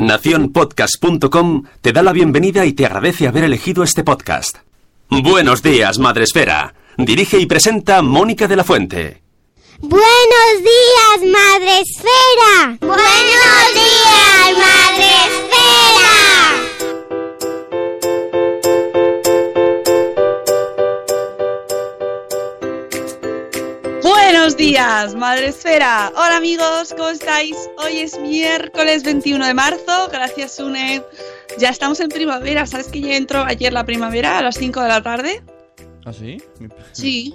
Naciónpodcast.com te da la bienvenida y te agradece haber elegido este podcast. Buenos días, Madre Esfera. Dirige y presenta Mónica de la Fuente. Buenos días, Madre Esfera. Buenos días, Madre Buenos días, Madre Esfera. Hola amigos, ¿cómo estáis? Hoy es miércoles 21 de marzo. Gracias, Une. Ya estamos en primavera. ¿Sabes que ya entró ayer la primavera a las 5 de la tarde? ¿Ah, sí? Sí.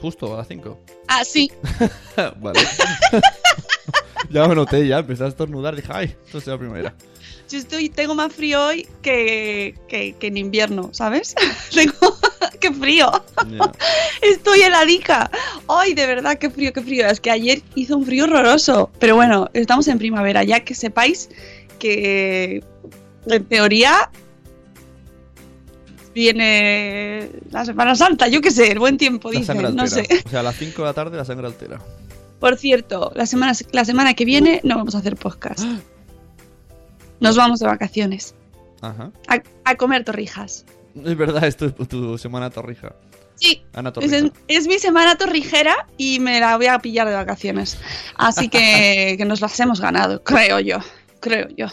Justo a las 5. Ah, sí. vale. ya me noté, ya empecé a estornudar. Dije, ay, esto es la primavera. Yo estoy, tengo más frío hoy que, que, que en invierno, ¿sabes? tengo... ¡Qué frío! Ya. Estoy heladica. Ay, de verdad, qué frío, qué frío. Es que ayer hizo un frío horroroso. Pero bueno, estamos en primavera, ya que sepáis que en teoría viene la Semana Santa, yo qué sé, el buen tiempo, La sangre dicen, no altera. sé. O sea, a las 5 de la tarde la sangre altera. Por cierto, la semana, la semana que viene no vamos a hacer podcast. Nos vamos de vacaciones. Ajá. A, a comer torrijas. Es verdad, esto es tu semana torrija. Sí, Ana Es, Torrija. es mi semana torrijera y me la voy a pillar de vacaciones. Así que, que nos las hemos ganado, creo yo. Creo yo.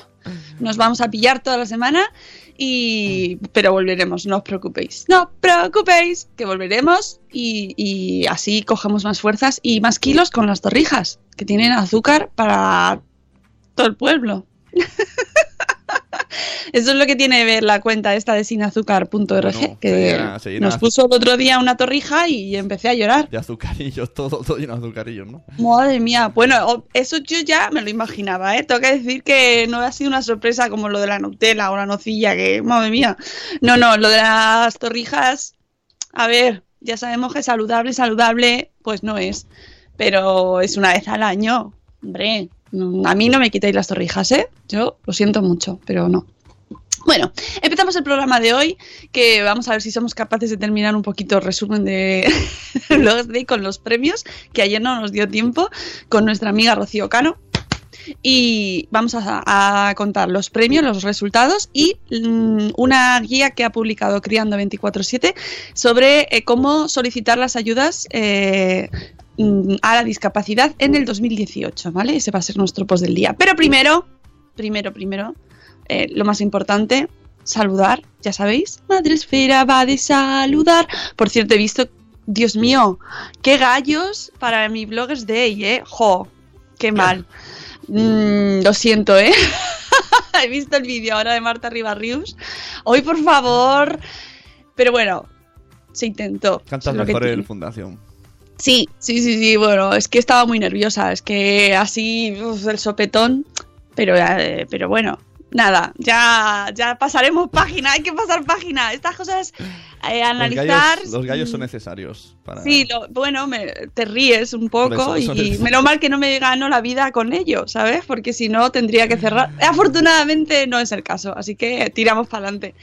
Nos vamos a pillar toda la semana y pero volveremos, no os preocupéis. No os preocupéis, que volveremos y, y así cogemos más fuerzas y más kilos con las torrijas, que tienen azúcar para todo el pueblo. Eso es lo que tiene que ver la cuenta esta de sinazúcar.org, Bueno, que llena- nos puso el otro día una torrija y empecé a llorar. De azucarillos, todo, todo lleno de azucarillos, ¿no? Madre mía, bueno, eso yo ya me lo imaginaba, ¿eh? Tengo que decir que no ha sido una sorpresa como lo de la Nutella o la nocilla, que, madre mía. No, no, lo de las torrijas, a ver, ya sabemos que saludable, saludable, pues no es. Pero es una vez al año, hombre. A mí no me quitéis las torrijas, ¿eh? Yo lo siento mucho, pero no. Bueno, empezamos el programa de hoy, que vamos a ver si somos capaces de terminar un poquito el resumen de Day con los premios, que ayer no nos dio tiempo, con nuestra amiga Rocío Cano. Y vamos a, contar los premios, los resultados y mm, una guía que ha publicado Criando 24-7 sobre eh, cómo solicitar las ayudas eh, a la discapacidad en el 2018, ¿vale? Ese va a ser nuestro post del día. Pero primero, primero, primero, eh, lo más importante, saludar, ya sabéis. Madre Esfera va de saludar. Por cierto, he visto, Dios mío, qué gallos para mi Bloggers Day, ¿eh? Jo, qué mal. Mm, lo siento, ¿eh? he visto el vídeo ahora de Marta Ribarrius. Hoy, por favor. Pero bueno, se intentó. Cantas mejor el Fundación. Sí, sí, sí, sí, bueno, es que estaba muy nerviosa, es que así, uf, el sopetón, pero, eh, pero bueno, nada, ya, ya pasaremos página, hay que pasar página, estas cosas, eh, Los analizar... gallos, los gallos mm, son necesarios para... Sí, lo- bueno, me- te ríes un poco eso, eso y es. menos mal que no me gano la vida con ello, ¿sabes? Porque si no tendría que cerrar. Afortunadamente no es el caso, así que tiramos para adelante.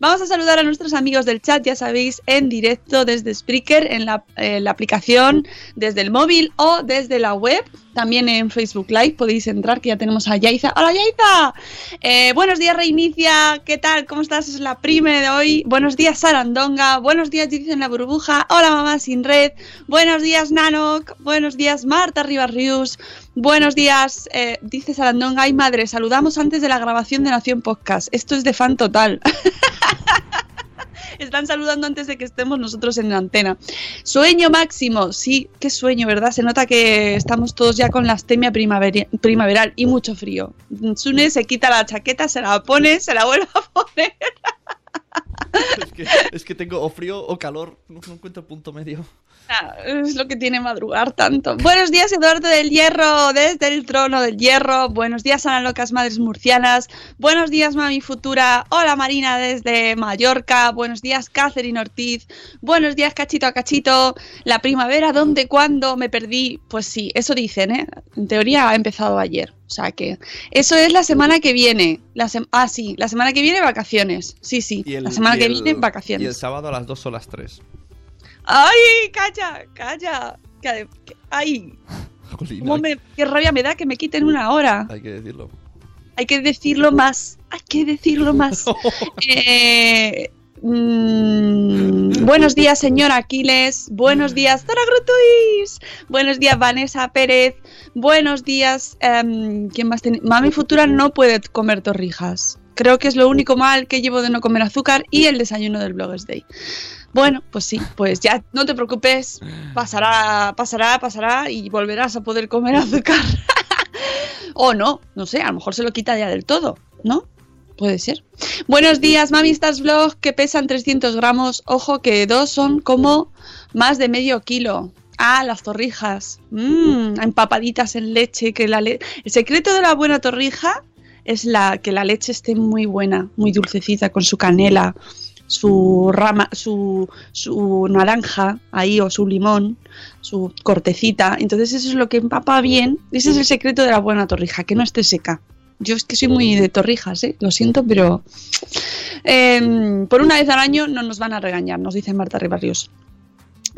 Vamos a saludar a nuestros amigos del chat, ya sabéis, en directo desde Spreaker, en la, eh, la aplicación, desde el móvil o desde la web. También en Facebook Live podéis entrar, que ya tenemos a Yaiza. ¡Hola, Yaiza! Eh, buenos días, Reinicia. ¿Qué tal? ¿Cómo estás? Es la prime de hoy. Buenos días, Sarandonga. Buenos días, Judith en la burbuja. Hola, mamá sin red. Buenos días, Nanok. Buenos días, Marta Ribarrius. Buenos días, eh, dice Sarandonga. Ay, madre, saludamos antes de la grabación de Nación Podcast. Esto es de fan total. Están saludando antes de que estemos nosotros en la antena. Sueño máximo, sí, qué sueño, ¿verdad? Se nota que estamos todos ya con la astemia primaveri- primaveral y mucho frío. Sune se quita la chaqueta, se la pone, se la vuelve a poner. Es que, tengo o frío o calor. No, encuentro punto medio. Ah, Es lo que tiene madrugar tanto. Buenos días, Eduardo del Hierro, desde el trono del Hierro. Buenos días, Ana Locas Madres Murcianas. Buenos días, Mami Futura. Hola, Marina, desde Mallorca. Buenos días, Catherine Ortiz. Buenos días, Cachito a Cachito. La primavera, ¿dónde, cuándo? Me perdí. Pues sí, eso dicen, ¿eh? En teoría ha empezado ayer. O sea que eso es la semana que viene. La ah, sí, la semana que viene vacaciones. Sí, sí. El- la semana que el- viene Y el vacaciones. sábado a las 2 o las 3. ¡Ay, calla, calla! Que- que- ¡Ay! Jolín, ¿Cómo me, qué rabia me da que me quiten una hora. hay que decirlo. Hay que decirlo más. Hay que decirlo más. Eh, mm, buenos días, señor Aquiles. Buenos días, Zora Grutuis. Buenos días, Vanessa Pérez. Buenos días. em, ¿Quién más tiene? Mami Futura no puede comer torrijas. Creo que es lo único mal que llevo de no comer azúcar y el desayuno del Bloggers Day. Bueno, pues sí, pues ya no te preocupes, pasará, pasará, pasará y volverás a poder comer azúcar. o no, no sé, a lo mejor se lo quita ya del todo, ¿no? Puede ser. Buenos días, Mamistas Vlog, que pesan 300 gramos. Ojo que dos son como más de medio kilo. Ah, las torrijas. Mmm, empapaditas en leche. Que El secreto de la buena torrija es la que la leche esté muy buena, muy dulcecita, con su canela, su rama, su, su naranja ahí o su limón, su cortecita. Entonces eso es lo que empapa bien. Ese es el secreto de la buena torrija, que no esté seca. Yo es que soy muy de torrijas, ¿eh? lo siento, pero em, por una vez al año no nos van a regañar, nos dice Marta Ribarrios.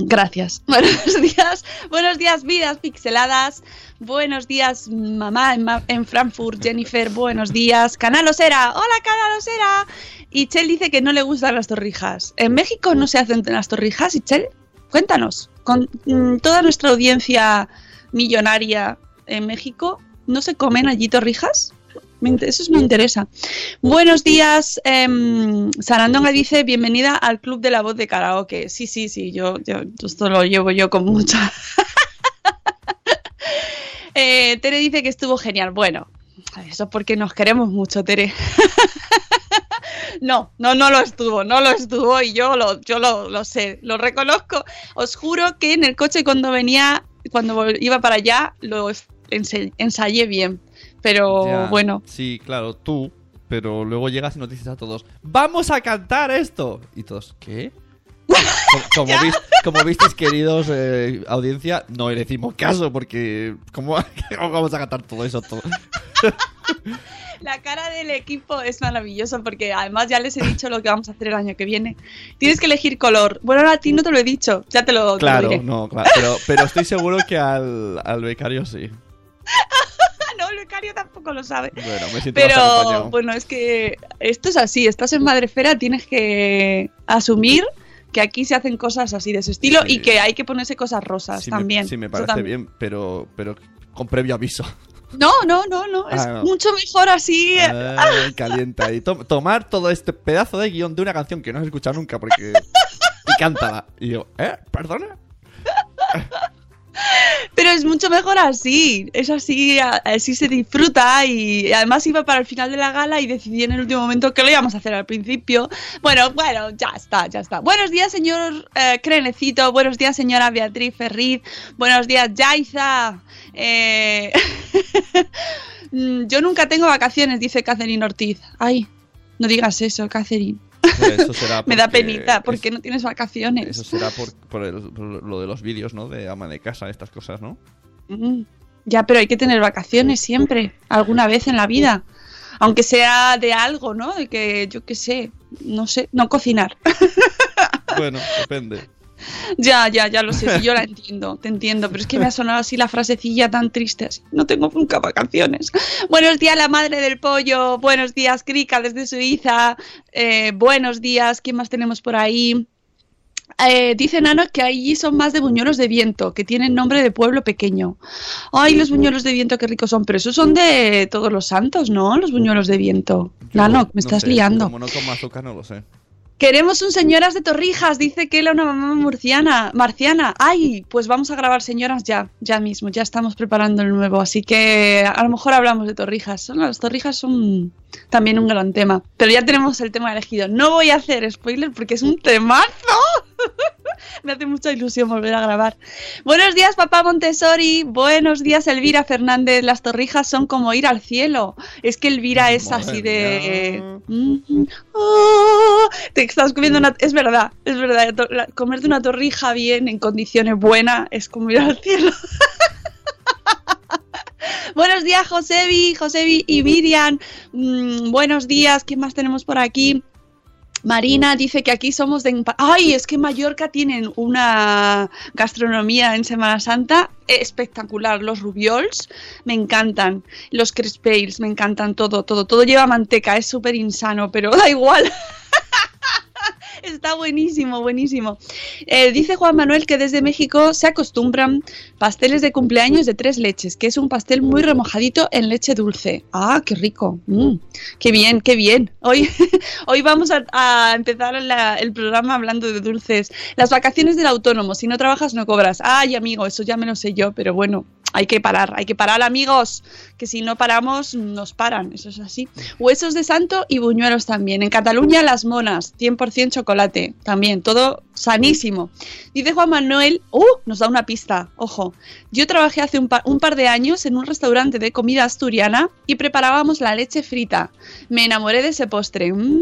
Gracias. Buenos días, buenos días, vidas pixeladas. Buenos días, mamá en, Ma- en Frankfurt, Jennifer. Buenos días, Canal Osera. Hola, Canal Osera. Y Chel dice que no le gustan las torrijas. ¿En México no se hacen las torrijas, Chel? Cuéntanos. Con mm, toda nuestra audiencia millonaria en México, ¿no se comen allí torrijas? Eso me interesa. Buenos días, em, Sarandonga dice, bienvenida al Club de la Voz de Karaoke. Sí, sí, sí, yo, yo esto lo llevo yo con mucha... Eh, Tere dice que estuvo genial. Bueno, eso es porque nos queremos mucho, Tere. No, no, no lo estuvo, no lo estuvo y yo lo, yo lo, lo sé, lo reconozco. Os juro que en el coche cuando venía, cuando iba para allá, lo ensayé bien. Pero Ya, bueno, Sí, claro, tú. Pero luego llegas y nos dices a todos: ¡Vamos a cantar esto! Y todos, ¿qué? Como, como, vis- como visteis, queridos eh, audiencia, no le decimos caso porque ¿cómo, cómo vamos a cantar todo eso? Todo? la cara del equipo es maravillosa porque además ya les he dicho lo que vamos a hacer el año que viene. Tienes que elegir color. Bueno, a ti no te lo he dicho, ya te lo, te lo Claro, diré. no, claro. Pero, pero estoy seguro que al, al becario sí. Tampoco lo sabe. Bueno, me siento Pero bueno, es que esto es así, estás en Madrefera, tienes que asumir que aquí se hacen cosas así de ese estilo Sí. y que hay que ponerse cosas rosas sí, también. Me, sí, me parece también. bien, pero, pero con previo aviso. No, no, no, no, es Ah, no. mucho mejor así. Ay, calienta. Y to- tomar todo este pedazo de guion de una canción que no has escuchado nunca porque... Y cántala. Y yo, ¿eh? ¿Perdona? Pero es mucho mejor así, es así, así se disfruta y además iba para el final de la gala y decidí en el último momento que lo íbamos a hacer al principio. Bueno, bueno, ya está, ya está. Buenos días, señor eh, Crenecito, buenos días, señora Beatriz Ferriz, buenos días, Yaiza. Eh, mm, Yo nunca tengo vacaciones, dice Catherine Ortiz. Ay, no digas eso, Catherine. Eso será Me da penita, es- porque no tienes vacaciones. Eso será por, por el- por lo de los vídeos, ¿no? De ama de casa, estas cosas, ¿no? Mm, Ya, pero hay que tener vacaciones siempre, alguna vez en la vida. Aunque sea de algo, ¿no? De que, yo qué sé, no sé, no cocinar. Bueno, depende. Ya, ya, ya lo sé, sí, yo la entiendo, te entiendo, pero es que me ha sonado así la frasecilla tan triste, así, no tengo nunca vacaciones. Buenos días, la madre del pollo, buenos días, Krika desde Suiza, eh, buenos días, ¿quién más tenemos por ahí? Eh, dice Nano que allí son más de buñuelos de viento, que tienen nombre de pueblo pequeño. Ay, los buñuelos de viento, qué ricos son, pero esos son de todos los santos, ¿no? Los buñuelos de viento. Nano, me No estás sé, liando. Como no como azúcar, no lo sé. Queremos un señoras de Torrijas, dice que era una mamá murciana, marciana. Ay, pues vamos a grabar señoras ya, ya mismo, ya estamos preparando el nuevo, así que a lo mejor hablamos de Torrijas. Las Torrijas son también un gran tema, pero ya tenemos el tema elegido. No voy a hacer spoiler porque es un temazo. Me hace mucha ilusión volver a grabar. Buenos días, papá Montessori. Buenos días, Elvira Fernández. Las torrijas son como ir al cielo. Es que Elvira es Madre así de. Mm, oh, te estás comiendo una. Es verdad, es verdad. Comerte una torrija bien, en condiciones buenas, es como ir al cielo. Buenos días, Josebi, Josebi y Miriam. Mm, buenos días, ¿qué más tenemos por aquí? Marina dice que aquí somos de... ¡Ay! Es que en Mallorca tienen una gastronomía en Semana Santa espectacular. Los rubiols me encantan. Los crespales me encantan todo, todo. Todo lleva manteca. Es súper insano, pero da igual. Está buenísimo, buenísimo. Eh, dice Juan Manuel que desde México se acostumbran pasteles de cumpleaños de tres leches, que es un pastel muy remojadito en leche dulce. ¡Ah, qué rico! Mm, ¡Qué bien, qué bien! Hoy, hoy vamos a, empezar el programa hablando de dulces. Las vacaciones del autónomo, si no trabajas no cobras. ¡Ay, amigo! Eso ya me lo sé yo, pero bueno, hay que parar, hay que parar, amigos, que si no paramos nos paran, eso es así. Huesos de santo y buñuelos también. En Cataluña las monas, 100% chocolate, también, todo sanísimo. Dice Juan Manuel, ¡uh! Nos da una pista, ojo. Yo trabajé hace un, pa- un par de años en un restaurante de comida asturiana y preparábamos la leche frita. Me enamoré de ese postre. Mm,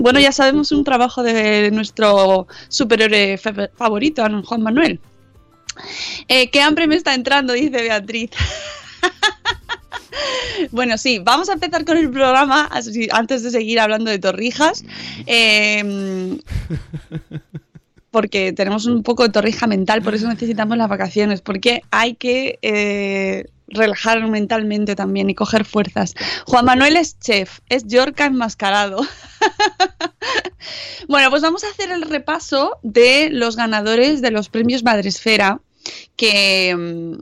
bueno, ya sabemos un trabajo de nuestro superhéroe fe- favorito, Juan Manuel. Eh, ¿Qué hambre me está entrando? Dice Beatriz. Bueno, sí, vamos a empezar con el programa antes de seguir hablando de torrijas. eh, porque tenemos un poco de torrija mental, por eso necesitamos las vacaciones, porque hay que eh, relajar mentalmente también y coger fuerzas. Juan Manuel es chef, es Yorca enmascarado. bueno, pues vamos a hacer el repaso de los ganadores de los premios Madresfera, que...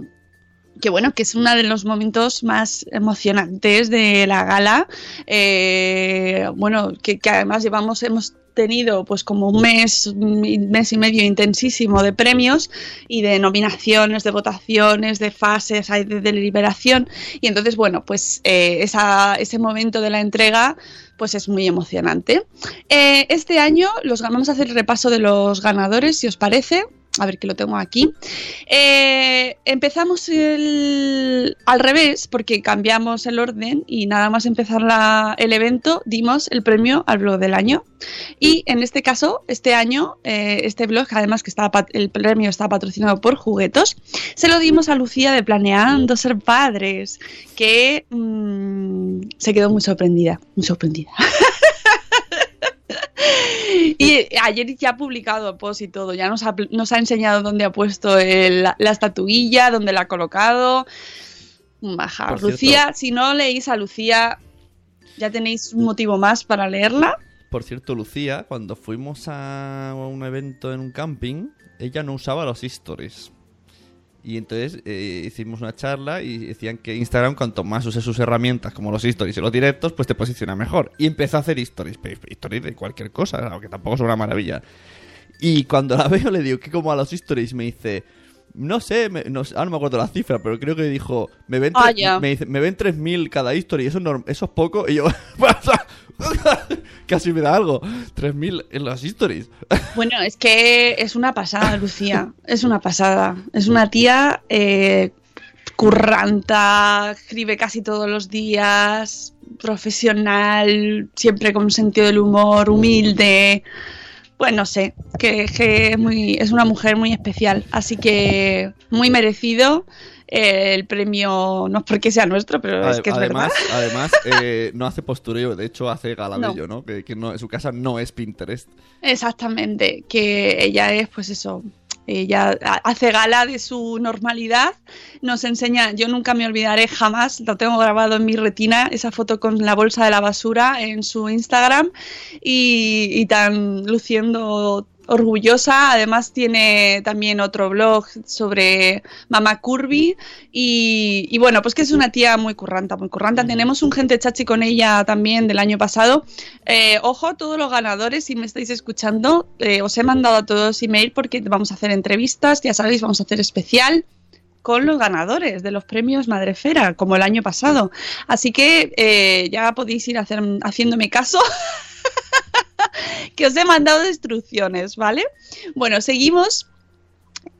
que bueno, que es uno de los momentos más emocionantes de la gala. Eh, bueno, que, que además llevamos, hemos tenido pues como un mes, mes y medio intensísimo de premios y de nominaciones, de votaciones, de fases, de deliberación. Y entonces, bueno, pues eh, ese momento de la entrega pues es muy emocionante. Eh, este año los, vamos a hacer el repaso de los ganadores, si os parece. A ver que lo tengo aquí. Eh, empezamos el- al revés porque cambiamos el orden y nada más empezar la- el evento dimos el premio al blog del año. Y en este caso, este año, eh, este blog, además que el premio está patrocinado por Juguetos, se lo dimos a Lucía de Planeando Ser Padres, que mm, se quedó muy sorprendida, muy sorprendida. Y ayer ya ha publicado post y todo, ya nos ha, nos ha enseñado dónde ha puesto el- la, la estatuilla, dónde la ha colocado. Baja. Por Lucía, cierto- si no leéis a Lucía, ya tenéis un motivo más para leerla. Por cierto, Lucía, cuando fuimos a un evento en un camping, ella no usaba los stories. Y entonces eh, hicimos una charla y decían que Instagram, cuanto más uses sus herramientas como los stories y los directos, pues te posiciona mejor. Y empezó a hacer stories, stories de cualquier cosa, claro, que tampoco es una maravilla. Y cuando la veo le digo que como a los stories me dice, no sé, me- no, ahora no me acuerdo la cifra, pero creo que dijo, me ven, Ah, ya. me, me ven 3.000 cada history, eso eso es poco. Y yo, casi me da algo, 3.000 en las stories. Bueno, es que es una pasada, Lucía. Es una pasada. Es una tía eh, curranta, escribe casi todos los días, profesional, siempre con un sentido del humor, humilde. Bueno, no sé, que, que es, muy, es una mujer muy especial. Así que muy merecido eh, el premio, no es porque sea nuestro, pero es que es además, verdad. además eh, no hace postureo, de hecho hace gala No. de ello, ¿no? Que, que no, su casa no es Pinterest. Exactamente, que ella es, pues eso, ella ha- hace gala de su normalidad, nos enseña, yo nunca me olvidaré jamás, lo tengo grabado en mi retina, esa foto con la bolsa de la basura en su Instagram y, y tan luciendo orgullosa, además tiene también otro blog sobre Mama Curvy y, bueno, pues que es una tía muy curranta, muy curranta. Tenemos un gente chachi con ella también del año pasado. Eh, ojo a todos los ganadores, si me estáis escuchando, eh, os he mandado a todos email porque vamos a hacer entrevistas, ya sabéis, vamos a hacer especial con los ganadores de los premios Madrefera, como el año pasado. Así que eh, ya podéis ir hacer, haciéndome caso. que os he mandado instrucciones, ¿vale? Bueno, seguimos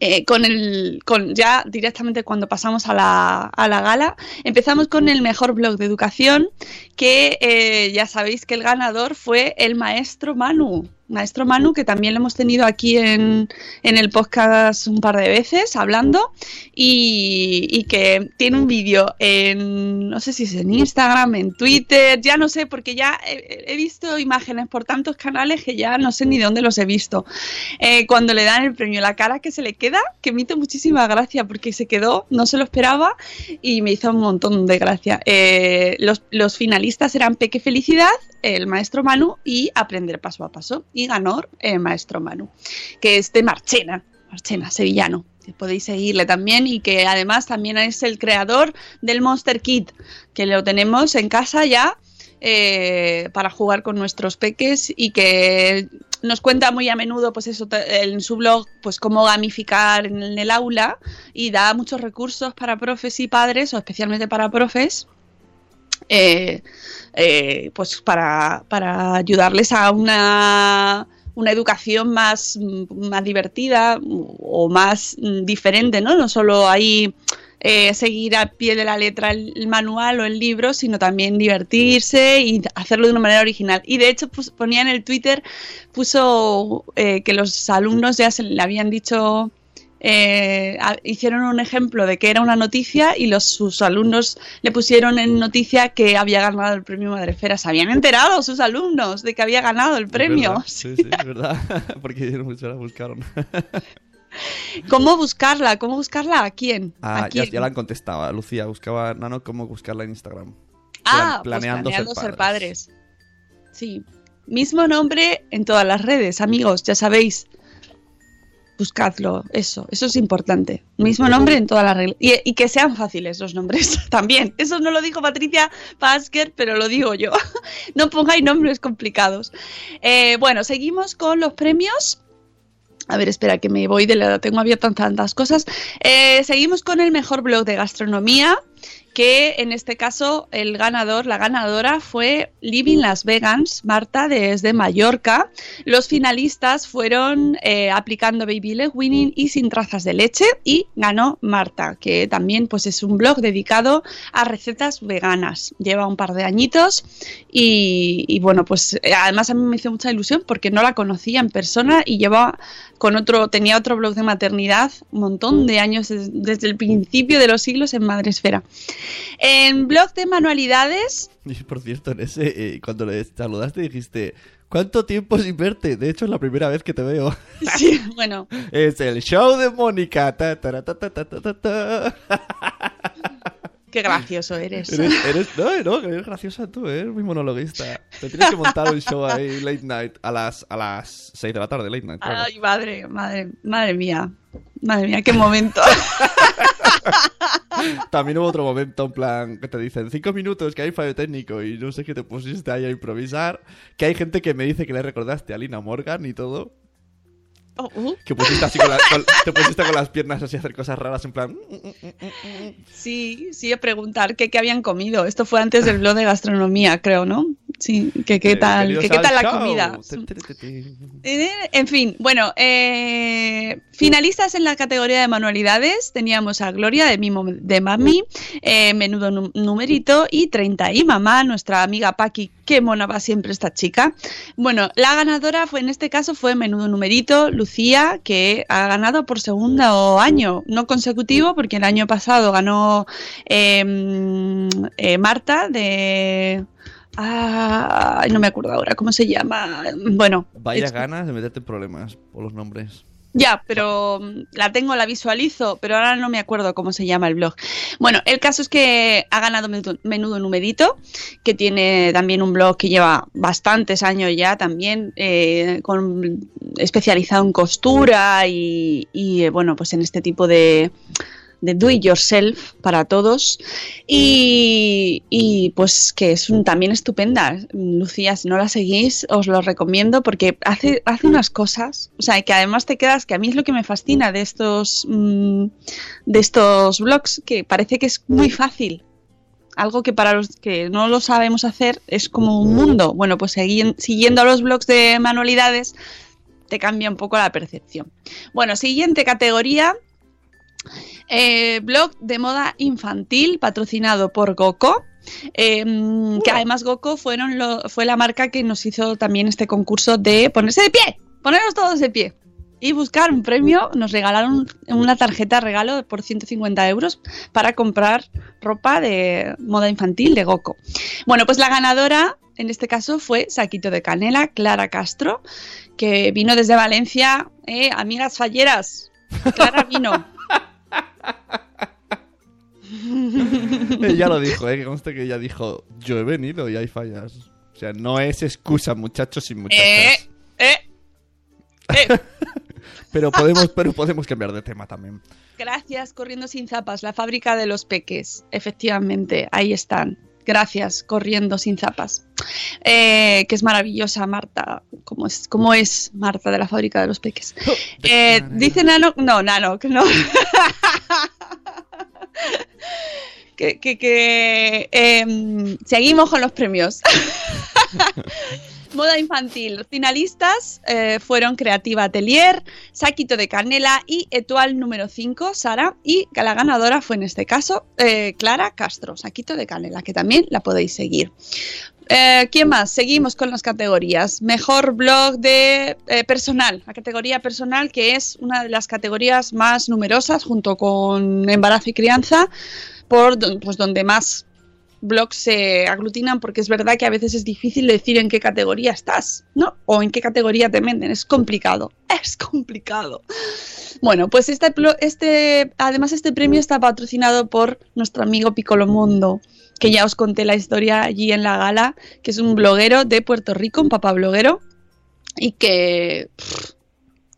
eh, con el con ya directamente cuando pasamos a la, a la gala empezamos con el mejor blog de educación que eh, ya sabéis que el ganador fue el maestro Manu maestro Manu que también lo hemos tenido aquí en, en el podcast un par de veces hablando y, que tiene un vídeo en no sé si es en Instagram en Twitter ya no sé porque ya he, visto imágenes por tantos canales que ya no sé ni dónde los he visto eh, cuando le dan el premio, la cara que se le queda, que me hizo muchísima gracia porque se quedó, no se lo esperaba y me hizo un montón de gracia. Eh, los, los finalistas eran Peque Felicidad, el maestro Manu y Aprender Paso a Paso. Y ganó el maestro Manu, que es de Marchena, Marchena, sevillano. Que podéis seguirle también y que además también es el creador del Monster Kit, que lo tenemos en casa ya eh, para jugar con nuestros peques y que nos cuenta muy a menudo pues eso en su blog pues cómo gamificar en el aula y da muchos recursos para profes y padres o especialmente para profes eh, eh, pues para, para ayudarles a una una educación más, más divertida o más diferente, ¿no? No solo ahí eh, seguir al pie de la letra el, manual o el libro, sino también divertirse y hacerlo de una manera original. Y de hecho ponía en el Twitter, puso eh, que los alumnos ya se le habían dicho eh, a- hicieron un ejemplo de que era una noticia y los sus alumnos le pusieron en noticia que había ganado el premio Madrefera. Se habían enterado sus alumnos de que había ganado el premio. Verdad, Sí, sí, es verdad. Porque mucho la buscaron. ¿Cómo buscarla? ¿Cómo buscarla? ¿A quién? Ah, ¿A ya, quién? ya la han contestado. Lucía buscaba Nano cómo buscarla en Instagram. Ah, pues planeando ser ser padres. Sí. Mismo nombre en todas las redes, amigos, ya sabéis. Buscadlo, eso, eso es importante. Mismo nombre en todas las. Y, y que sean fáciles los nombres también. Eso no lo dijo Patricia Pasker, pero lo digo yo. no pongáis nombres complicados. Eh, bueno, seguimos con los premios. A ver, espera, que me voy de la. Tengo abiertas tantas cosas. Eh, seguimos con el mejor blog de gastronomía. Que en este caso el ganador, la ganadora fue Living Las Vegans, Marta desde Mallorca. Los finalistas fueron eh, aplicando Baby Leg Winning y Sin Trazas de Leche y ganó Marta, que también pues es un blog dedicado a recetas veganas. Lleva un par de añitos y, y, bueno, pues eh, además a mí me hizo mucha ilusión porque no la conocía en persona y lleva con otro, tenía otro blog de maternidad un montón de años des- desde el principio de los siglos en Madresfera. En blog de manualidades, Y por cierto, en ese, eh, cuando le saludaste dijiste, ¿cuánto tiempo sin verte? De hecho, es la primera vez que te veo. sí, bueno, Es el show de Mónica. Ta, ta, ta. qué gracioso eres. Eres, eres, no, no, eres graciosa tú, ¿eh? eres muy monologuista. Te tienes que montar un show ahí late night a las, a las 6 de la tarde, late night. claro. Ay, madre, madre, madre mía. Madre mía, qué momento. También hubo otro momento en plan que te dicen 5 minutos que hay fallo técnico y no sé qué te pusiste ahí a improvisar. Que hay gente que me dice que le recordaste a Lina Morgan y todo. Oh, uh, Que pusiste así con, la- con- te pusiste con las piernas así a hacer cosas raras en plan. sí, sí, a preguntar qué, qué habían comido. Esto fue antes del blog de gastronomía, creo, ¿no? Sí, que qué tal, que qué al tal la comida. Eh, En fin, bueno, eh, finalistas en la categoría de manualidades teníamos a Gloria de Mimo de Mami, eh, Menudo Nu- Numerito y 30 y Mamá, nuestra amiga Paqui, qué mona va siempre esta chica. Bueno, la ganadora fue en este caso fue Menudo Numerito, Lucía, que ha ganado por segundo año, no consecutivo, porque el año pasado ganó eh, Marta de... Ah, ay, no me acuerdo ahora cómo se llama. Bueno, Vaya es- ganas de meterte en problemas por los nombres. ya, pero mm, la tengo, la visualizo, pero ahora no me acuerdo cómo se llama el blog. Bueno, el caso es que ha ganado Menudo, Menudo Numerito, que tiene también un blog que lleva bastantes años ya también, eh, con, especializado en costura y, y, eh, bueno, pues en este tipo de, de do it yourself para todos. Y, y, pues que es un- también estupenda. Lucía si no la seguís os lo recomiendo porque hace, hace unas cosas. O sea que además te quedas que a mí es lo que me fascina de estos mm, de estos blogs que parece que es muy fácil. Algo que para los que no lo sabemos hacer es como un mundo. Bueno pues segui- siguiendo los blogs de manualidades te cambia un poco la percepción. Bueno siguiente categoría eh, blog de moda infantil patrocinado por Goku. eh, que además Goku fueron lo- fue la marca que nos hizo también este concurso de ponerse de pie, ponernos todos de pie y buscar un premio. Nos regalaron una tarjeta regalo por 150 euros para comprar ropa de moda infantil de Goku. Bueno, pues la ganadora en este caso fue Saquito de Canela, Clara Castro, que vino desde Valencia. Eh, amigas falleras, Clara vino. Ella lo dijo, ¿eh? Que conste que ella dijo, yo he venido y hay fallas. O sea, no es excusa, muchachos y muchachas. Eh, eh, eh. Pero podemos, pero podemos cambiar de tema también. Gracias, Corriendo Sin Zapas, la fábrica de los peques. Efectivamente, ahí están. Gracias, Corriendo Sin Zapas. Eh, que es maravillosa, Marta. ¿Cómo es, ¿Cómo es Marta de la fábrica de los peques? Eh, dice Nano. No, Nano, que no. que, que, que, em, seguimos con los premios. Moda infantil. Finalistas eh, fueron Creativa Atelier, Saquito de Canela y Etual número 5, Sara. Y la ganadora fue en este caso eh, Clara Castro, Saquito de Canela, que también la podéis seguir. Eh, ¿Quién más? Seguimos con las categorías. Mejor blog de personal. La categoría personal, que es una de las categorías más numerosas junto con embarazo y crianza, por pues, donde más blogs se aglutinan, porque es verdad que a veces es difícil decir en qué categoría estás, ¿no? O en qué categoría te meten. Es complicado. Es complicado. Bueno, pues este, este, además este premio está patrocinado por nuestro amigo Picolomondo, que ya os conté la historia allí en la gala, que es un bloguero de Puerto Rico, un papá bloguero, y que,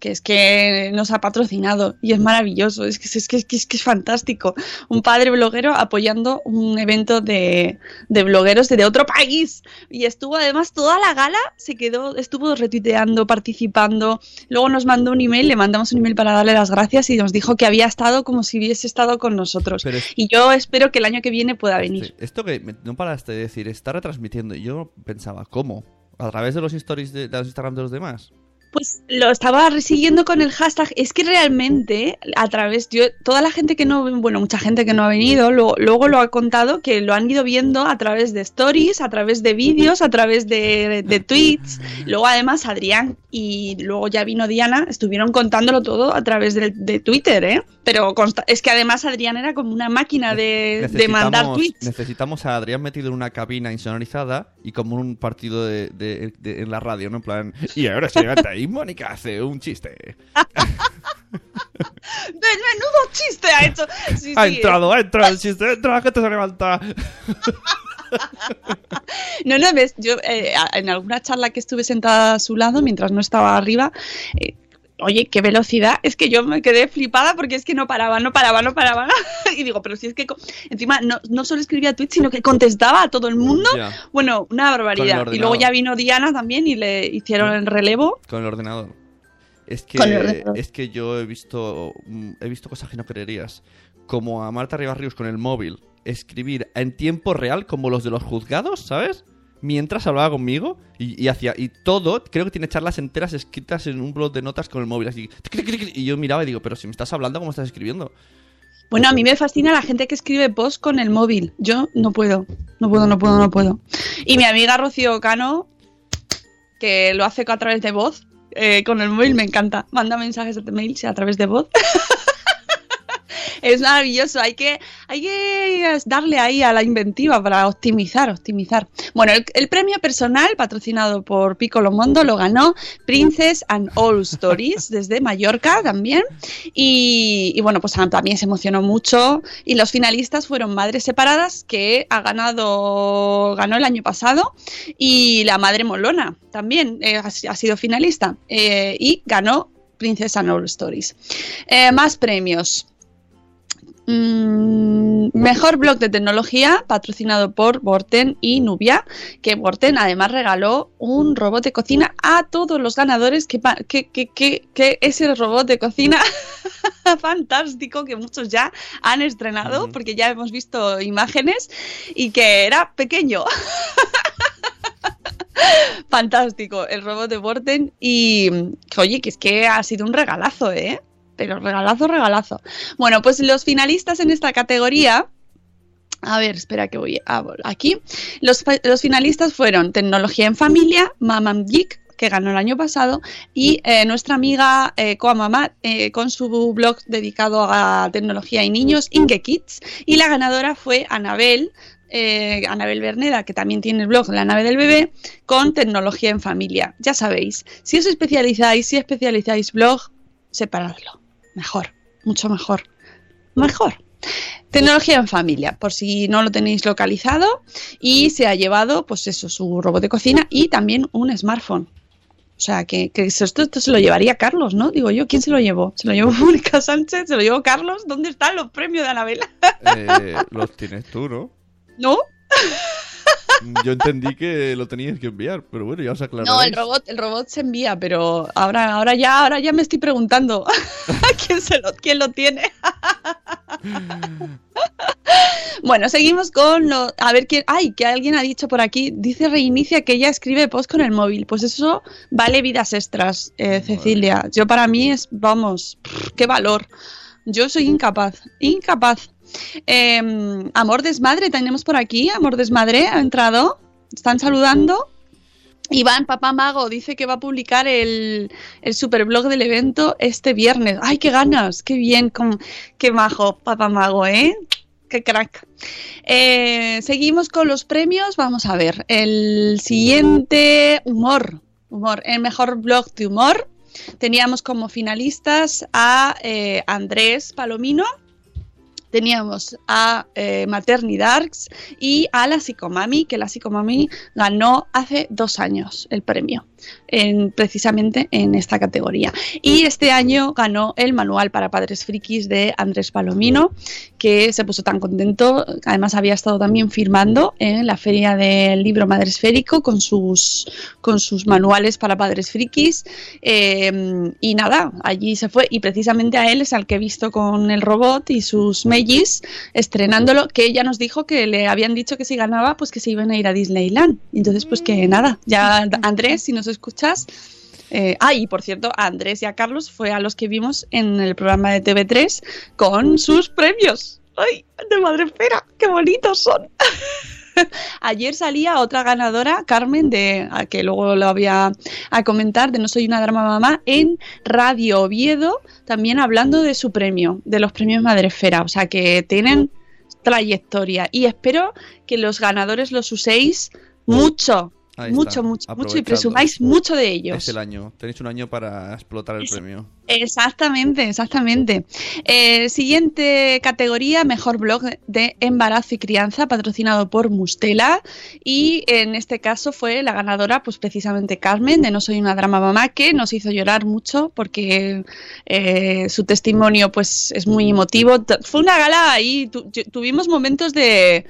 que es que nos ha patrocinado y es maravilloso, es que es, que, es que- es que es fantástico. Un padre bloguero apoyando un evento de, de blogueros de, otro país. Y estuvo además toda la gala, se quedó, estuvo retuiteando, participando. Luego nos mandó un email, le mandamos un email para darle las gracias y nos dijo que había estado como si hubiese estado con nosotros. Es- Y yo espero que el año que viene pueda venir. Este- esto que me- no paraste de decir, está retransmitiendo. Y yo pensaba, ¿cómo? ¿A través de los stories de, de los Instagram de los demás? Pues lo estaba siguiendo con el hashtag. Es que realmente, a través, yo, toda la gente que no, bueno, mucha gente que no ha venido, luego, luego lo ha contado que lo han ido viendo a través de stories, a través de vídeos, a través de, de tweets. Luego, además, Adrián y luego ya vino Diana, estuvieron contándolo todo a través de, de Twitter, ¿eh? Pero consta- es que además Adrián era como una máquina de, de mandar tweets. Necesitamos a Adrián metido en una cabina insonorizada y como un partido de, en la radio, ¿no? En plan, y ahora se levanta y Mónica hace un chiste. Menudo chiste ha hecho. Sí, Ha sí, entrado, ha entrado el chiste, entra, la gente se levanta. No, no, ves, yo eh, en alguna charla que estuve sentada a su lado mientras no estaba arriba, eh, oye, qué velocidad, es que yo me quedé flipada porque es que no paraba, no paraba, no paraba. y digo, pero si es que encima no, no solo escribía tweets, sino que contestaba a todo el mundo. Bueno, una barbaridad. Y luego ya vino Diana también y le hicieron el relevo. con el ordenador. Es que, Con el ordenador. es que yo he visto, mm, he visto cosas que no creerías. Como a Marta Ribarrius con el móvil, escribir en tiempo real como los de los juzgados, ¿sabes? Mientras hablaba conmigo y, y hacía. Y todo, creo que tiene charlas enteras escritas en un blog de notas con el móvil así. Y yo miraba y digo, pero si me estás hablando, ¿cómo estás escribiendo? Bueno, a mí me fascina la gente que escribe post con el móvil. Yo no puedo, no puedo, no puedo, no puedo. Y mi amiga Rocío Cano, que lo hace a través de voz, eh, con el móvil me encanta. Manda mensajes de mail a través de voz. es maravilloso. Hay que, hay que darle ahí a la inventiva para optimizar, optimizar. Bueno, el, premio personal patrocinado por Piccolo Mondo lo ganó Princess and All Stories desde Mallorca también. Y, bueno, pues también se emocionó mucho. Y los finalistas fueron Madres Separadas, que ha ganado, ganó el año pasado, y la Madre Molona también eh, ha, ha sido finalista. eh, y ganó Princess and All Stories. Eh, más premios. Mm, mejor blog de tecnología patrocinado por Borten y Nubia, que Borten además regaló un robot de cocina a todos los ganadores que, que, que, que, que ese robot de cocina fantástico que muchos ya han estrenado porque ya hemos visto imágenes y que era pequeño. Fantástico, el robot de Borten y oye, que es que ha sido un regalazo, ¿eh? Pero regalazo, regalazo. Bueno, pues los finalistas en esta categoría. A ver, espera que voy a, aquí. Los, finalistas fueron Tecnología en Familia, Mamam Geek, que ganó el año pasado, y eh, nuestra amiga eh, eh, con su blog dedicado a tecnología y niños, Inge Kids, y la ganadora fue Anabel, eh, Anabel Berneda, que también tiene el blog La nave del bebé, con tecnología en familia. Ya sabéis, si os especializáis, si especializáis blog, separadlo. Mejor, mucho mejor. Mejor. Tecnología en familia, por si no lo tenéis localizado, y se ha llevado, pues eso, su robot de cocina y también un smartphone. O sea, que, que esto, esto se lo llevaría Carlos, ¿no? Digo yo, ¿quién se lo llevó? ¿Se lo llevó Mónica Sánchez? ¿Se lo llevó Carlos? ¿Dónde están los premios de Anabela? Eh, los tienes tú, ¿no? ¿No? Yo entendí que lo tenías que enviar, pero bueno, ya os aclararéis. No, el robot, el robot se envía, pero ahora, ahora ya, ahora ya me estoy preguntando quién se lo, quién lo tiene. bueno, seguimos con lo, a ver quién, ay, que alguien ha dicho por aquí, dice reinicia que ella escribe post con el móvil, pues eso vale vidas extras, eh, Cecilia. Yo para mí es, vamos, qué valor. Yo soy incapaz, incapaz. Eh, Amor Desmadre, tenemos por aquí, Amor Desmadre ha entrado, están saludando. Iván, papá mago, dice que va a publicar el, el superblog del evento este viernes. ¡Ay, qué ganas! ¡Qué bien! con- ¡Qué majo, papá mago, eh! ¡Qué crack! Eh, seguimos con los premios. Vamos a ver. El siguiente, humor. Humor. El mejor blog de humor. Teníamos como finalistas a eh, Andrés Palomino. Teníamos a eh, Maternidarks y a la Psicomami, que la Psicomami ganó hace dos años el premio, en, precisamente en esta categoría. Y este año ganó el manual para padres frikis de Andrés Palomino, que se puso tan contento. Además, había estado también firmando en la feria del libro Madre Esférico con sus, con sus manuales para padres frikis. Eh, y nada, allí se fue. Y precisamente a él es al que he visto con el robot y sus Megis estrenándolo, que ella nos dijo que le habían dicho que si ganaba, pues que se iban a ir a Disneyland. Entonces, pues que nada, ya Andrés, si nos escuchas. Eh, ah, y por cierto, a Andrés y a Carlos fue a los que vimos en el programa de TV3 con sus premios. ¡Ay, de madre espera! ¡Qué bonitos son! Ayer salía otra ganadora, Carmen, de a que luego lo voy a, a comentar, de No Soy una Drama Mamá, en Radio Oviedo, también hablando de su premio, de los premios Madresfera. O sea que tienen trayectoria. Y espero que los ganadores los uséis mucho, Ahí mucho, está, mucho, mucho y presumáis mucho de ellos. Es el año. Tenéis un año para explotar el Es- premio. Exactamente, exactamente. Eh, siguiente categoría, mejor blog de embarazo y crianza, patrocinado por Mustela. Y en este caso fue la ganadora, pues precisamente Carmen, de No Soy una Drama Mamá, que nos hizo llorar mucho porque eh, su testimonio pues es muy emotivo. Fue una gala ahí, tu- tu- tuvimos momentos de...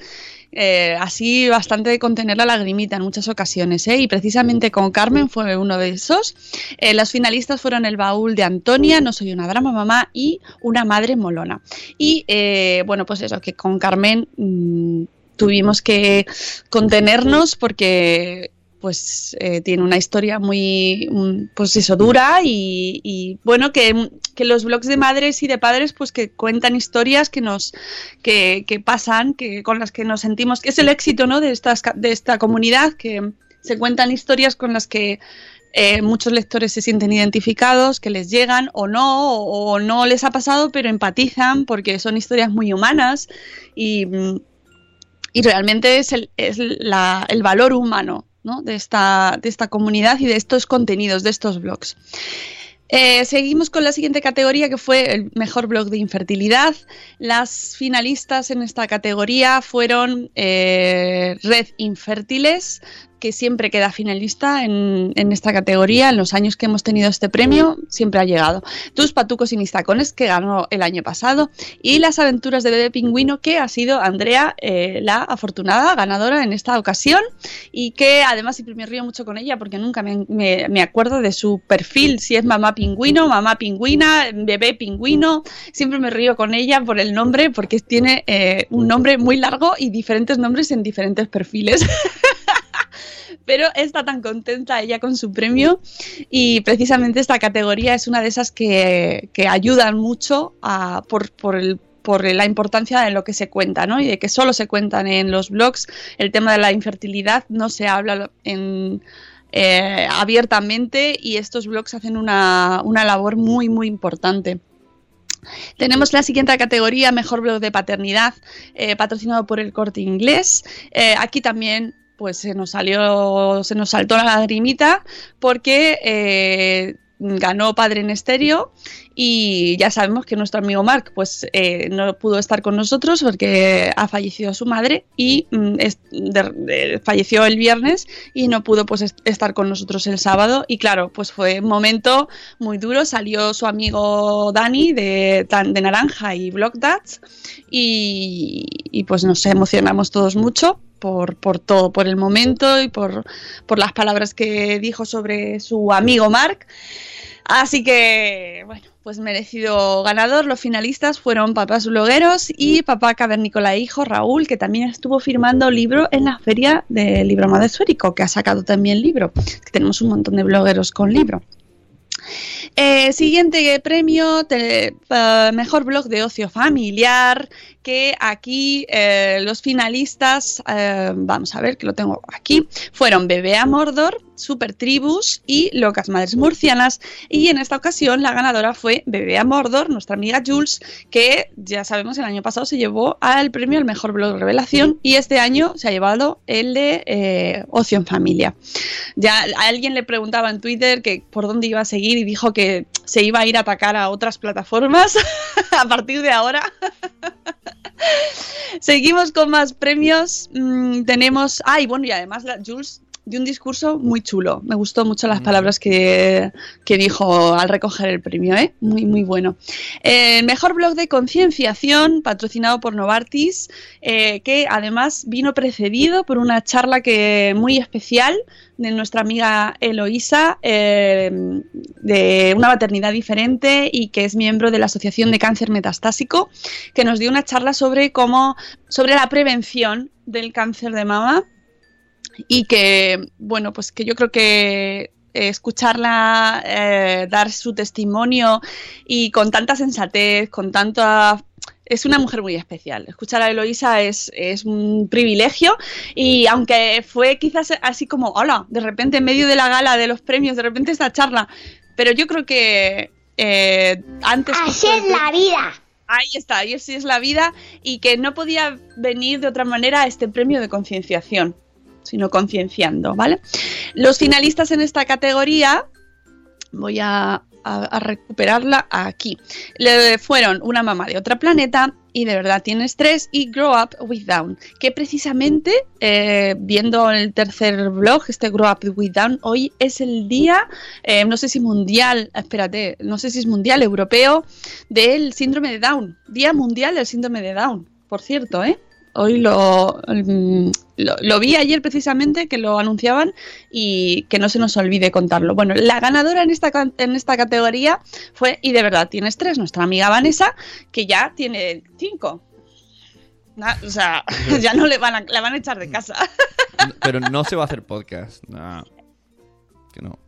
eh, así bastante de contener la lagrimita en muchas ocasiones, ¿eh? y precisamente con Carmen fue uno de esos. Eh, las finalistas fueron El Baúl de Antonia, No Soy una Drama Mamá y Una Madre Molona. Y bueno, pues eso, que con Carmen mm, tuvimos que contenernos porque pues eh, tiene una historia muy, mm, pues eso, dura y, bueno, que, que los blogs de madres y de padres pues que cuentan historias que nos, que, pasan, que con las que nos sentimos, que es el éxito, ¿no? De, estas, de esta comunidad, que se cuentan historias con las que eh, muchos lectores se sienten identificados, que les llegan o no, o, o no les ha pasado, pero empatizan porque son historias muy humanas y, y realmente es el, es la- el valor humano de, esta, de esta comunidad y de estos contenidos, de estos blogs. Eh, seguimos con la siguiente categoría que fue el mejor blog de infertilidad. Las finalistas en esta categoría fueron eh, Red Infértiles, que siempre queda finalista en, en esta categoría. En los años que hemos tenido este premio, siempre ha llegado. Tus Patucos y Nistacones, que ganó el año pasado. Y Las Aventuras de Bebé Pingüino, que ha sido Andrea eh, la afortunada ganadora en esta ocasión. Y que además siempre me río mucho con ella porque nunca me, me- me acuerdo de su perfil, si es mamá pingüino, mamá pingüina, bebé pingüino. Siempre me río con ella por el nombre porque tiene eh, un nombre muy largo y diferentes nombres en diferentes perfiles. pero está tan contenta ella con su premio y precisamente esta categoría es una de esas que, que ayudan mucho a- por, por el- por la importancia de lo que se cuenta, ¿no? Y de que solo se cuentan en los blogs. El tema de la infertilidad no se habla eh, abiertamente y estos blogs hacen una, una labor muy, muy importante. Tenemos la siguiente categoría, mejor blog de paternidad, eh, patrocinado por el corte inglés. Eh, aquí también pues se nos salió, se nos saltó la lagrimita porque eh, ganó Padre en Estéreo y ya sabemos que nuestro amigo Mark pues eh, no pudo estar con nosotros porque ha fallecido su madre y mm, falleció el viernes y no pudo pues est- estar con nosotros el sábado. Y claro pues fue un momento muy duro. Salió su amigo Dani de, de Naranja y Block Dats y, y, pues nos emocionamos todos mucho por, todo, por el momento y por, por las palabras que dijo sobre su amigo Mark. Así que, bueno, pues merecido ganador. Los finalistas fueron Papás Blogueros y Papá Cavernícola e Hijo Raúl, que también estuvo firmando libro en la feria del libro madresférico, que ha sacado también libro. Tenemos un montón de blogueros con libro. Eh, siguiente premio, eh, mejor blog de ocio familiar, que aquí eh, los finalistas, vamos a ver que lo tengo aquí, fueron Bebé a Mordor, Super Tribus y Locas Madres Murcianas. Y en esta ocasión la ganadora fue Bebé a Mordor, nuestra amiga Jules, que ya sabemos el año pasado se llevó al premio al mejor blog revelación y este año se ha llevado el de eh, Ocio en Familia. Ya alguien le preguntaba en Twitter que por dónde iba a seguir y dijo que se iba a ir a atacar a otras plataformas a partir de ahora. Seguimos con más premios. Mm, tenemos. Ay, bueno, y además la Jules dio un discurso muy chulo. Me gustó mucho las palabras que, que dijo al recoger el premio, ¿eh? Muy, muy bueno. Eh, mejor blog de concienciación, patrocinado por Novartis, eh, que además vino precedido por una charla que muy especial de nuestra amiga Eloísa, eh, de una maternidad diferente y que es miembro de la Asociación de Cáncer Metastásico, que nos dio una charla sobre cómo, sobre la prevención del cáncer de mama y que, bueno, pues que yo creo que eh, escucharla eh, dar su testimonio y con tanta sensatez, con tanta... Es una mujer muy especial. Escuchar a Eloísa es, es un privilegio y aunque fue quizás así como, hola, de repente en medio de la gala de los premios, de repente esta charla, pero yo creo que eh, antes... Así es la vida. Ahí está, y así es la vida y que no podía venir de otra manera a este premio de concienciación, sino concienciando, ¿vale? Los finalistas en esta categoría, voy a, recuperarla aquí, le fueron Una mamá de otra planeta y De verdad tienes tres y Grow Up With Down, que precisamente, eh, viendo el tercer blog, este Grow Up With Down, hoy es el día, eh, no sé si mundial, espérate, no sé si es mundial, europeo, del síndrome de Down, Día Mundial del Síndrome de Down, por cierto, ¿eh? Hoy lo, mm, lo, lo vi ayer precisamente que lo anunciaban y que no se nos olvide contarlo. Bueno, la ganadora en esta, en esta categoría fue, y de verdad tienes tres, nuestra amiga Vanessa, que ya tiene cinco. Na- o sea, ya no le van a, la van a echar de casa. Pero no se va a hacer podcast. Nah. Que no.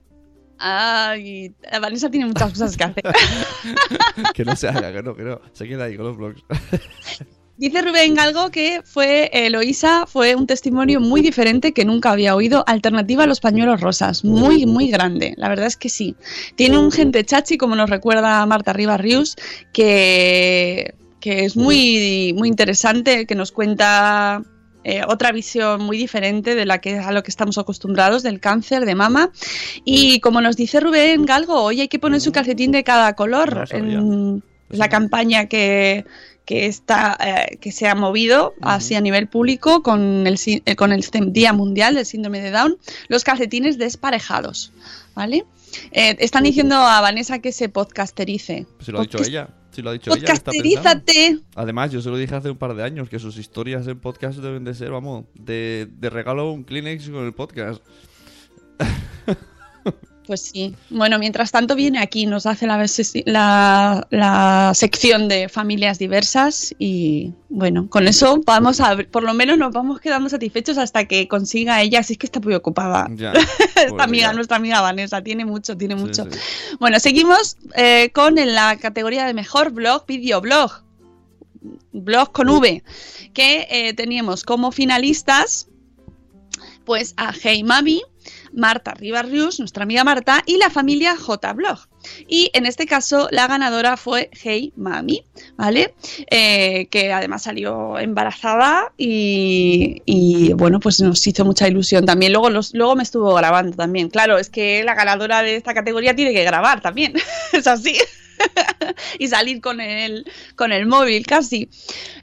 Ay, Vanessa tiene muchas cosas que hacer. Que no se haga, que no, que no. Se queda ahí con los blogs. Dice Rubén Galgo que fue Eloísa fue un testimonio muy diferente que nunca había oído, alternativa a los pañuelos rosas, muy muy grande, la verdad es que sí. Tiene un gente chachi como nos recuerda Marta Rivas Rius que, que es muy muy interesante, que nos cuenta eh, otra visión muy diferente de la que a lo que estamos acostumbrados del cáncer de mama. Y como nos dice Rubén Galgo, hoy hay que poner su calcetín de cada color No en la campaña que que está eh, que se ha movido así a nivel público con el eh, con el Día Mundial del Síndrome de Down, los calcetines desparejados, ¿vale? Eh, están diciendo a Vanessa que se podcasterice. Si lo ha dicho Podcast- ella. Si lo ha dicho ella. Podcasterízate. Además, yo se lo dije hace un par de años que sus historias en podcast deben de ser, vamos, de, de regalo un Kleenex con el podcast. Pues sí. Bueno, mientras tanto viene aquí, nos hace la, vese- la, la sección de familias diversas y bueno, con eso vamos a, por lo menos nos vamos quedando satisfechos hasta que consiga ella, si es que está muy ocupada. Ya. Esta Pobre amiga, ya. nuestra amiga Vanessa, tiene mucho, tiene mucho. sí. Bueno, seguimos eh, con en la categoría de mejor blog, videoblog, blog con V, que eh, teníamos como finalistas pues a Hey Mami, Marta Rivas Rius, nuestra amiga Marta, y la familia J Blog. Y en este caso la ganadora fue Hey Mami, ¿vale? Eh, que además salió embarazada y, y, bueno, pues nos hizo mucha ilusión también. Luego, los, luego me estuvo grabando también. Claro, es que la ganadora de esta categoría tiene que grabar también, es así. y salir con el, con el móvil casi.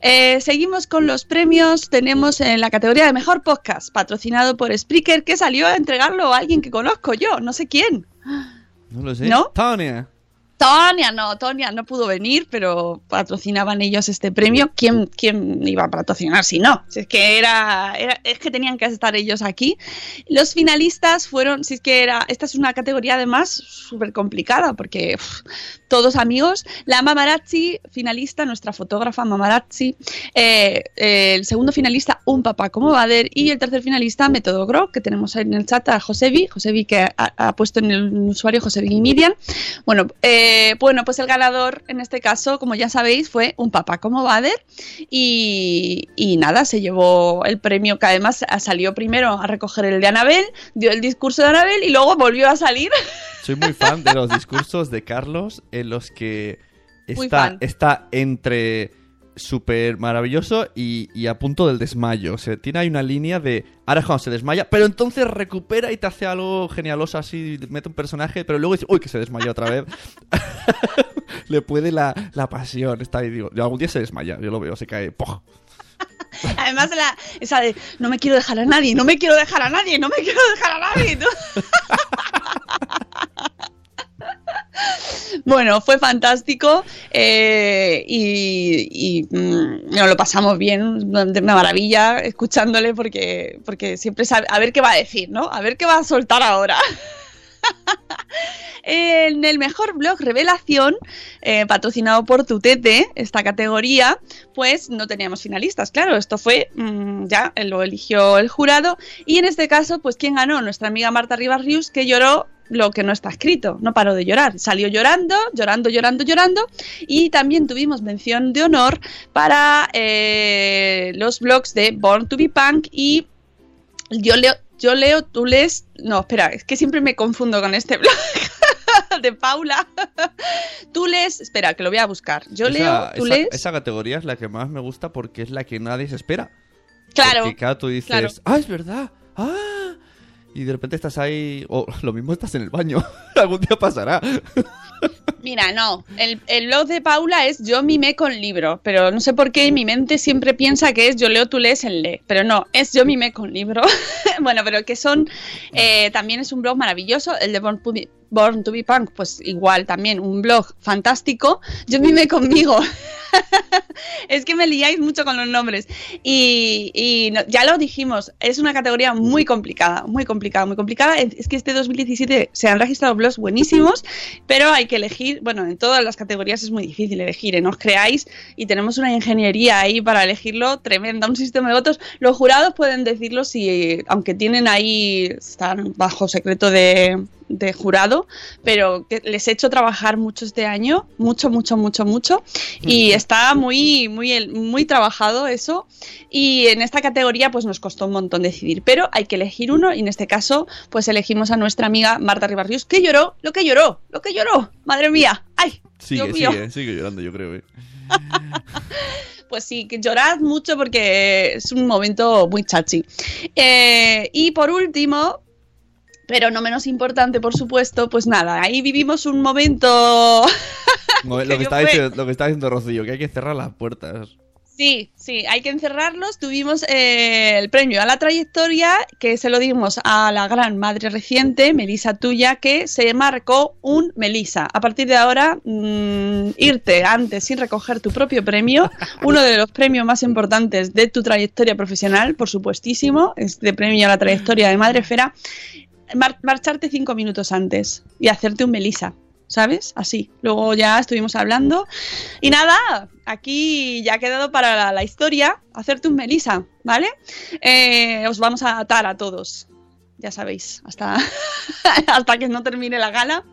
Eh, seguimos con los premios. Tenemos en la categoría de mejor podcast, patrocinado por Spreaker, que salió a entregarlo a alguien que conozco yo, no sé quién. No lo sé. ¿No? Tania. Tonia, no, Tonia no pudo venir, pero patrocinaban ellos este premio. ¿Quién, quién iba a patrocinar si no? Si es que era, era- es que tenían que estar ellos aquí. Los finalistas fueron, si es que era, esta es una categoría además súper complicada porque todos amigos. La Mamarazzi, finalista, nuestra fotógrafa Mamarazzi. Eh, eh, el segundo finalista, Un Papá como Bader. Y el tercer finalista, Método Grow, que tenemos en el chat a Josevi. Josevi que ha, puesto en el usuario Josevi Miriam. Bueno, eh, bueno, pues el ganador en este caso, como ya sabéis, fue Un Papá como Bader. Y, y nada, se llevó el premio que además salió primero a recoger el de Anabel, dio el discurso de Anabel y luego volvió a salir. Soy muy fan de los discursos de Carlos en los que está, está entre súper maravilloso y, y a punto del desmayo. O sea, tiene ahí una línea de ahora es cuando se desmaya, pero entonces recupera y te hace algo genialoso así, mete un personaje, pero luego dice, uy, que se desmayó otra vez. Le puede la, la pasión. Está ahí, digo, algún día se desmaya, yo lo veo, se cae. ¡poj! Además, la, esa de no me quiero dejar a nadie, no me quiero dejar a nadie, no me quiero dejar a nadie. Bueno, fue fantástico eh, y, y, mm, nos lo pasamos bien, de una maravilla, escuchándole porque, porque siempre sabe, a ver qué va a decir, ¿no? A ver qué va a soltar ahora. En el mejor blog revelación, eh, patrocinado por Tutete, esta categoría, pues no teníamos finalistas, claro, esto fue mm, ya, lo eligió el jurado. Y en este caso, pues ¿quién ganó? Nuestra amiga Marta Rivas Rius, que lloró lo que no está escrito, no paró de llorar, salió llorando, llorando, llorando, llorando. Y también tuvimos mención de honor para eh, los blogs de Born to be Punk y yo leo, yo leo, tú lees. No, espera, es que siempre me confundo con este blog de Paula. tú lees, espera, que lo voy a buscar. Yo Esa- leo, tú esa, lees. esa categoría es la que más me gusta porque es la que nadie se espera. claro, Porque tú dices, claro. ah, es verdad, ah. Y de repente estás ahí, o lo mismo estás en el baño. Algún día pasará. mira, no. El, el blog de Paula es yo mimé con libro, pero no sé por qué mi mente siempre piensa que es yo leo, tú lees, él lee. Pero no, es yo mimé con libro. bueno, pero que son. eh, también es un blog maravilloso. El de Born to, be, Born to be Punk, pues igual también un blog fantástico. Yo mimé conmigo. es que me liáis mucho con los nombres. Y, ya lo dijimos, es una categoría muy complicada, muy complicada, muy complicada. Es que este 2017 se han registrado blogs buenísimos, pero hay que elegir, bueno, en todas las categorías es muy difícil elegir, ¿eh? no os creáis, y tenemos una ingeniería ahí para elegirlo tremenda, un sistema de votos. Los jurados pueden decirlo si, aunque tienen ahí, están bajo secreto de, jurado, pero les he hecho trabajar mucho este año, mucho, mucho, mucho, mucho, y está muy, muy, muy trabajado eso, y en esta categoría pues nos costó un montón decidir, pero hay que elegir uno, y en este caso pues elegimos a nuestra amiga Marta Ribarrius, que lloró, lo que lloró, lo que lloró, madre mía, ay, Sigue, Dios mío. sigue, sigue llorando, yo creo. ¿eh? Pues sí, que llorad mucho porque es un momento muy chachi. Eh, y por último, pero no menos importante, por supuesto, pues nada, ahí vivimos un momento. Lo que, está diciendo, lo que está diciendo Rocío, que hay que cerrar las puertas. Sí, sí, hay que encerrarlos. Tuvimos eh, el premio a la trayectoria que se lo dimos a la gran madre reciente, Melisa Tuya, que se marcó un Melisa. A partir de ahora, mm, irte antes sin recoger tu propio premio, uno de los premios más importantes de tu trayectoria profesional, por supuestísimo, este premio a la trayectoria de Madre Fera, mar- marcharte cinco minutos antes y hacerte un Melisa. ¿Sabes? Así. Luego ya estuvimos hablando. Y nada, aquí ya ha quedado para la, la historia hacerte un Melisa, ¿vale? Eh, os vamos a atar a todos. Ya sabéis, hasta, hasta que no termine la gala.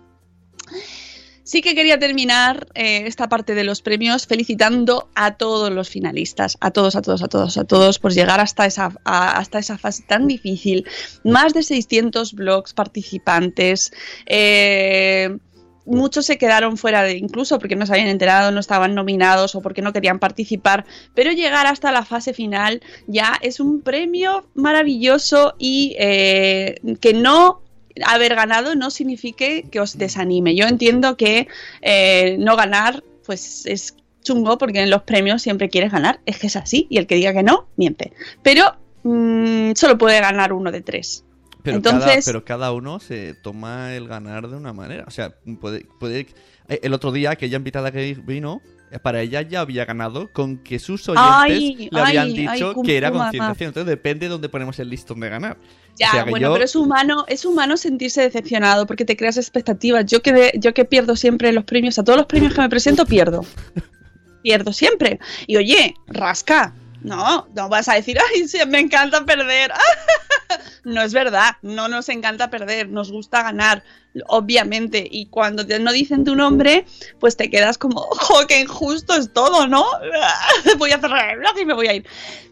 Sí que quería terminar eh, esta parte de los premios felicitando a todos los finalistas, a todos, a todos, a todos, a todos, por llegar hasta esa, hasta esa fase tan difícil. Más de 600 blogs participantes. eh, muchos se quedaron fuera de incluso porque no se habían enterado, no estaban nominados o porque no querían participar, pero llegar hasta la fase final ya es un premio maravilloso y eh, que no haber ganado no signifique que os desanime. Yo entiendo que eh, no ganar pues es chungo porque en los premios siempre quieres ganar, es que es así y el que diga que no, miente. Pero mm, solo puede ganar uno de tres. Pero, cada, Entonces- pero cada uno se toma el ganar de una manera. O sea, puede, puede... El otro día, aquella invitada que vino, para ella ya había ganado con que sus oyentes Ay, le habían ay, dicho que era concienciación. Entonces depende de dónde ponemos el listón de ganar. Ya, O sea, que bueno, yo- pero es humano, es humano sentirse decepcionado porque te creas expectativas. Yo que, yo que pierdo siempre los premios, a todos los premios que me presento pierdo. pierdo siempre. Y oye, rasca. No, no vas a decir, ay, sí, me encanta perder. no es verdad, no nos encanta perder, nos gusta ganar, obviamente. Y cuando no dicen tu nombre, pues te quedas como, ¡jo, qué injusto es todo, ¿no? voy a cerrar el blog y me voy a ir.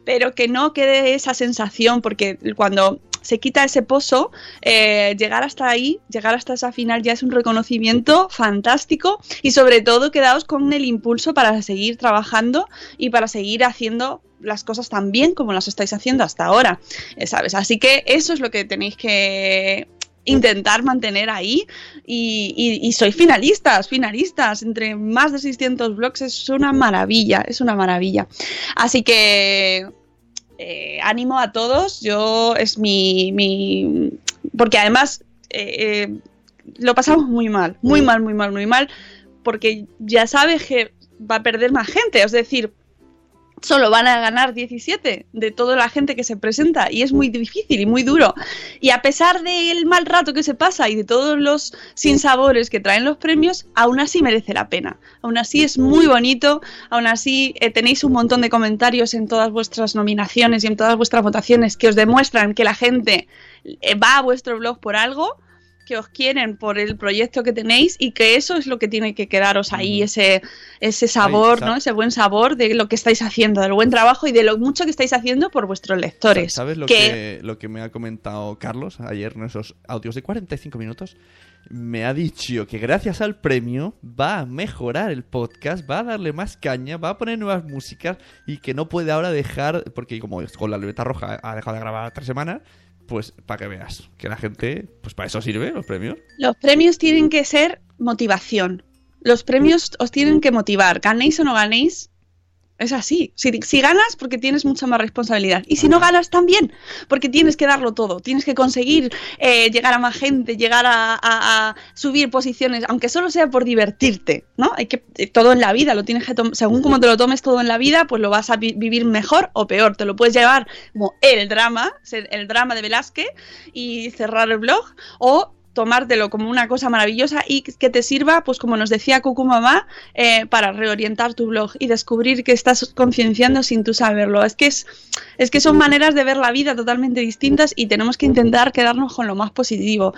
Pero que no quede esa sensación, porque cuando se quita ese pozo, eh, llegar hasta ahí, llegar hasta esa final ya es un reconocimiento fantástico y sobre todo quedaos con el impulso para seguir trabajando y para seguir haciendo las cosas tan bien como las estáis haciendo hasta ahora, eh, ¿sabes? Así que eso es lo que tenéis que intentar mantener ahí y, y, sois finalistas, finalistas, entre más de 600 blogs es una maravilla, es una maravilla. Así que eh, ánimo a todos, yo es mi... mi porque además eh, eh, lo pasamos muy mal, muy mal, muy mal, muy mal, porque ya sabes que va a perder más gente, es decir, solo van a ganar 17 de toda la gente que se presenta y es muy difícil y muy duro. Y a pesar del mal rato que se pasa y de todos los sinsabores que traen los premios, aún así merece la pena. Aún así es muy bonito, aún así eh, tenéis un montón de comentarios en todas vuestras nominaciones y en todas vuestras votaciones que os demuestran que la gente eh, va a vuestro blog por algo que os quieren por el proyecto que tenéis y que eso es lo que tiene que quedaros ahí, ese, ese sabor, sa- ¿no? Ese buen sabor de lo que estáis haciendo, del buen trabajo y de lo mucho que estáis haciendo por vuestros lectores. ¿Sabes lo que... lo que me ha comentado Carlos ayer en esos audios de 45 minutos? Me ha dicho que gracias al premio va a mejorar el podcast, va a darle más caña, va a poner nuevas músicas y que no puede ahora dejar, porque como con la libreta roja ha dejado de grabar tres semanas, pues para que veas que la gente, pues para eso sirve los premios. Los premios tienen que ser motivación. Los premios os tienen que motivar. Ganéis o no ganéis, Es así. Si, ganas, porque tienes mucha más responsabilidad. Y si no ganas, también, porque tienes que darlo todo. Tienes que conseguir eh, llegar a más gente, llegar a, subir posiciones, aunque solo sea por divertirte, ¿no? Hay que eh, todo en la vida, lo tienes que según como te lo tomes todo en la vida, pues lo vas a vi- vivir mejor o peor. Te lo puedes llevar como el drama, el drama de Velázquez y cerrar el blog, o tomártelo como una cosa maravillosa y que te sirva, pues como nos decía Cucu Mamá, eh, para reorientar tu blog y descubrir que estás concienciando sin tú saberlo. Es que, es, es que son maneras de ver la vida totalmente distintas y tenemos que intentar quedarnos con lo más positivo.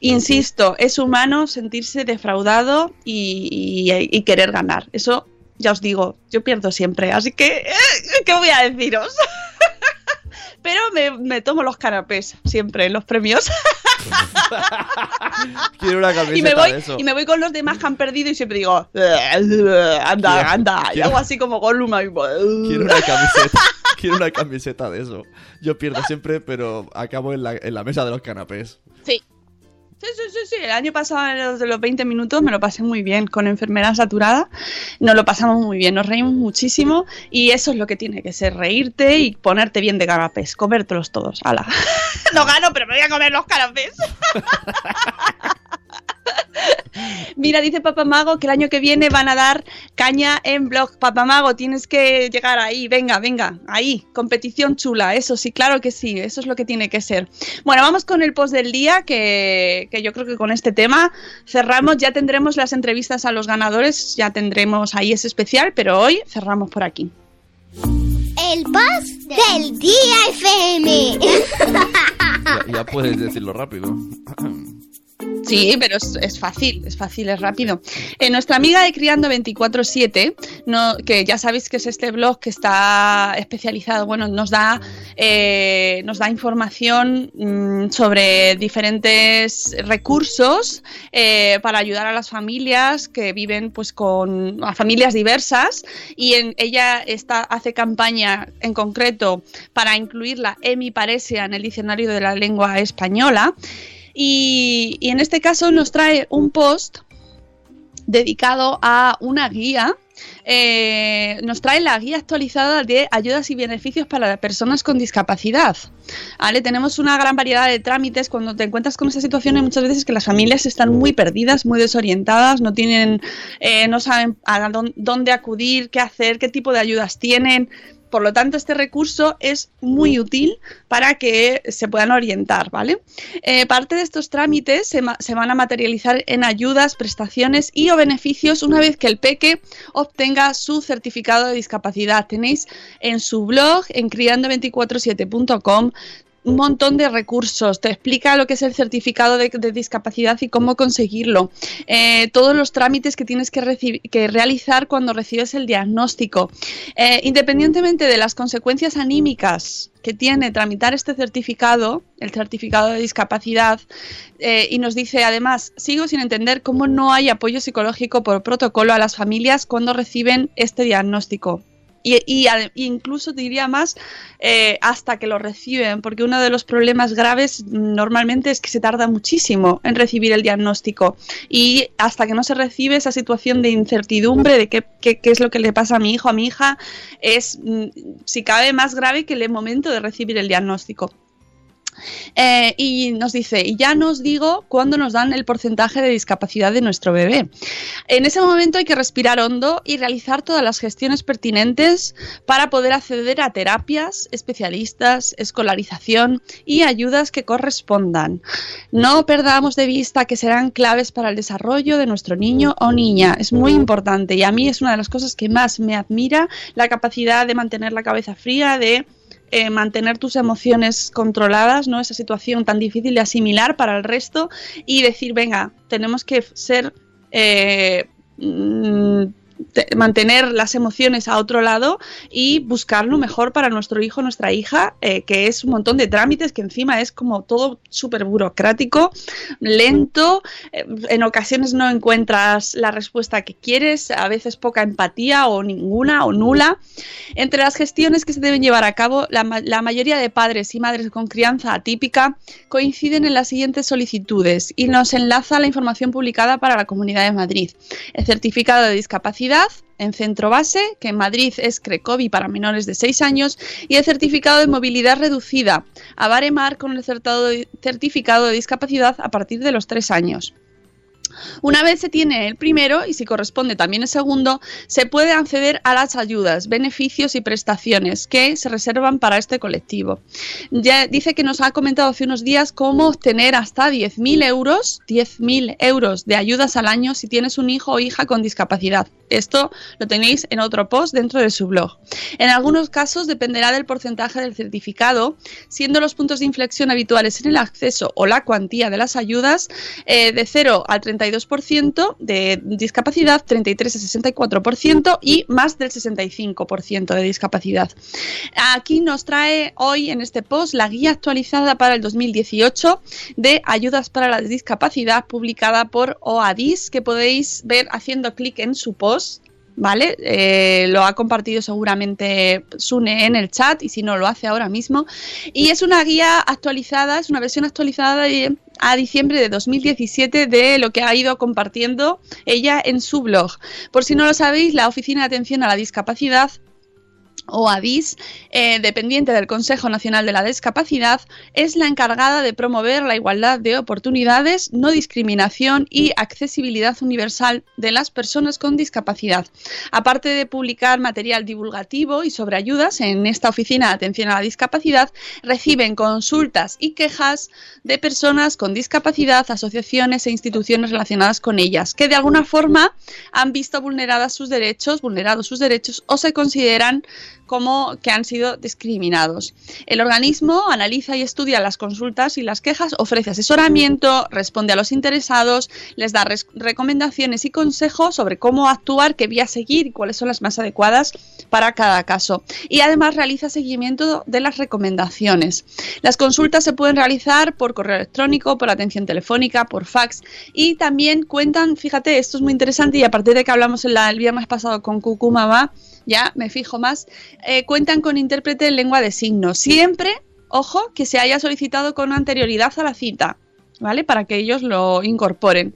Insisto, es humano sentirse defraudado y, y- y querer ganar. Eso ya os digo, yo pierdo siempre. Así que, eh, ¿qué voy a deciros? Pero me, me tomo los canapés siempre los premios. Quiero una camiseta y me voy de eso. y me voy con los demás que han perdido y siempre digo anda Quiero- anda y hago así como Gollum ahí, Quiero una camiseta. Quiero una camiseta de eso. Yo pierdo siempre, pero acabo en la, en la mesa de los canapés. sí Sí, sí, sí, sí. El año pasado, de los 20 minutos, me lo pasé muy bien con enfermera saturada. Nos lo pasamos muy bien, nos reímos muchísimo y eso es lo que tiene que ser, reírte y ponerte bien de canapés, comértelos todos. ¡Hala! no gano, pero me voy a comer los canapés. Mira, dice Papá Mago que el año que viene van a dar caña en blog. Papá Mago, tienes que llegar ahí. Venga, venga, ahí. Competición chula. Eso sí, claro que sí. Eso es lo que tiene que ser. Bueno, vamos con el post del día, que, que yo creo que con este tema cerramos. Ya tendremos las entrevistas a los ganadores. Ya tendremos ahí ese especial, pero hoy cerramos por aquí. El post del día FM. Ya, ya puedes decirlo rápido. Sí, pero es, es fácil, es fácil, es rápido. Eh, nuestra amiga de Criando 24-7, no, que ya sabéis que es este blog que está especializado, bueno, nos da, eh, nos da información mm, sobre diferentes recursos eh, para ayudar a las familias que viven pues con a familias diversas y en, ella está, hace campaña en concreto para incluirla en mi paresia en el diccionario de la lengua española. Y, en este caso nos trae un post dedicado a una guía. eh, nos trae la guía actualizada de ayudas y beneficios para personas con discapacidad. ¿Vale? Tenemos una gran variedad de trámites. Cuando te encuentras con esa situación, hay muchas veces que las familias están muy perdidas, muy desorientadas, no tienen, eh, no saben a dón- dónde acudir, qué hacer, qué tipo de ayudas tienen. Por lo tanto, este recurso es muy útil para que se puedan orientar, ¿vale? Eh, parte de estos trámites se, se van a materializar en ayudas, prestaciones y o beneficios una vez que el peque obtenga su certificado de discapacidad. Tenéis en su blog, en criando247.com, un montón de recursos, te explica lo que es el certificado de, de discapacidad y cómo conseguirlo, Eh, todos los trámites que tienes que, que realizar cuando recibes el diagnóstico. Eh, independientemente de las consecuencias anímicas que tiene tramitar este certificado, el certificado de discapacidad, eh, y nos dice además, sigo sin entender cómo no hay apoyo psicológico por protocolo a las familias cuando reciben este diagnóstico. Y, y incluso diría más eh, hasta que lo reciben, porque uno de los problemas graves normalmente es que se tarda muchísimo en recibir el diagnóstico y hasta que no se recibe esa situación de incertidumbre de qué, qué- qué es lo que le pasa a mi hijo, a mi hija, es mm, si cabe más grave que el momento de recibir el diagnóstico. Eh, y nos dice, y ya nos digo cuándo nos dan el porcentaje de discapacidad de nuestro bebé. En ese momento hay que respirar hondo y realizar todas las gestiones pertinentes para poder acceder a terapias, especialistas, escolarización y ayudas que correspondan. No perdamos de vista que serán claves para el desarrollo de nuestro niño o niña. Es muy importante y a mí es una de las cosas que más me admira la capacidad de mantener la cabeza fría, de eh, mantener tus emociones controladas, ¿no? Esa situación tan difícil de asimilar para el resto y decir, venga, tenemos que ser eh, mm, mantener las emociones a otro lado y buscar lo mejor para nuestro hijo, nuestra hija, eh, que es un montón de trámites que encima es como todo súper burocrático, lento, eh, en ocasiones no encuentras la respuesta que quieres, a veces poca empatía o ninguna o nula. Entre las gestiones que se deben llevar a cabo, la, ma- la mayoría de padres y madres con crianza atípica coinciden en las siguientes solicitudes y nos enlaza la información publicada para la Comunidad de Madrid. El certificado de discapacidad, en centro base, que en Madrid es Crecovi para menores de 6 años, y el certificado de movilidad reducida, a Baremar con el certificado de discapacidad a partir de los 3 años. Una vez se tiene el primero y si corresponde también el segundo, se puede acceder a las ayudas, beneficios y prestaciones que se reservan para este colectivo. Ya dice que nos ha comentado hace unos días cómo obtener hasta 10.000 euros, 10.000 euros de ayudas al año si tienes un hijo o hija con discapacidad. Esto lo tenéis en otro post dentro de su blog. En algunos casos dependerá del porcentaje del certificado, siendo los puntos de inflexión habituales en el acceso o la cuantía de las ayudas eh, de 0 al 32% de discapacidad, 33 a 64% y más del 65% de discapacidad. Aquí nos trae hoy en este post la guía actualizada para el 2018 de ayudas para la discapacidad publicada por OADIS que podéis ver haciendo clic en su post. ¿Vale? Eh, lo ha compartido seguramente Sune en el chat y si no lo hace ahora mismo. Y es una guía actualizada, es una versión actualizada a diciembre de 2017 de lo que ha ido compartiendo ella en su blog. Por si no lo sabéis, la Oficina de Atención a la Discapacidad o ADIS, eh, dependiente del Consejo Nacional de la Discapacidad, es la encargada de promover la igualdad de oportunidades, no discriminación y accesibilidad universal de las personas con discapacidad. Aparte de publicar material divulgativo y sobre ayudas en esta oficina de atención a la discapacidad, reciben consultas y quejas de personas con discapacidad, asociaciones e instituciones relacionadas con ellas, que de alguna forma han visto vulneradas sus derechos, vulnerados sus derechos o se consideran como que han sido discriminados. El organismo analiza y estudia las consultas y las quejas, ofrece asesoramiento, responde a los interesados, les da recomendaciones y consejos sobre cómo actuar, qué vía seguir y cuáles son las más adecuadas para cada caso. Y además realiza seguimiento de las recomendaciones. Las consultas se pueden realizar por correo electrónico, por atención telefónica, por fax y también cuentan, fíjate, esto es muy interesante y a partir de que hablamos el viernes pasado con Cucu Mamá, ya me fijo más, eh, cuentan con intérprete en lengua de signos. Siempre, ojo, que se haya solicitado con anterioridad a la cita, ¿vale? Para que ellos lo incorporen.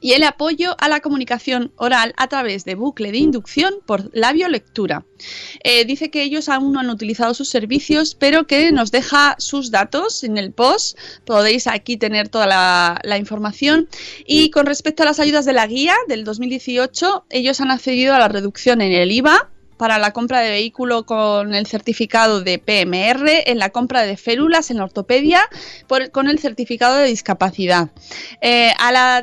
Y el apoyo a la comunicación oral a través de bucle de inducción por labiolectura. Eh, dice que ellos aún no han utilizado sus servicios, pero que nos deja sus datos en el post. Podéis aquí tener toda la, la información. Y con respecto a las ayudas de la guía del 2018, ellos han accedido a la reducción en el IVA para la compra de vehículo con el certificado de PMR, en la compra de férulas en la ortopedia con el certificado de discapacidad. Eh,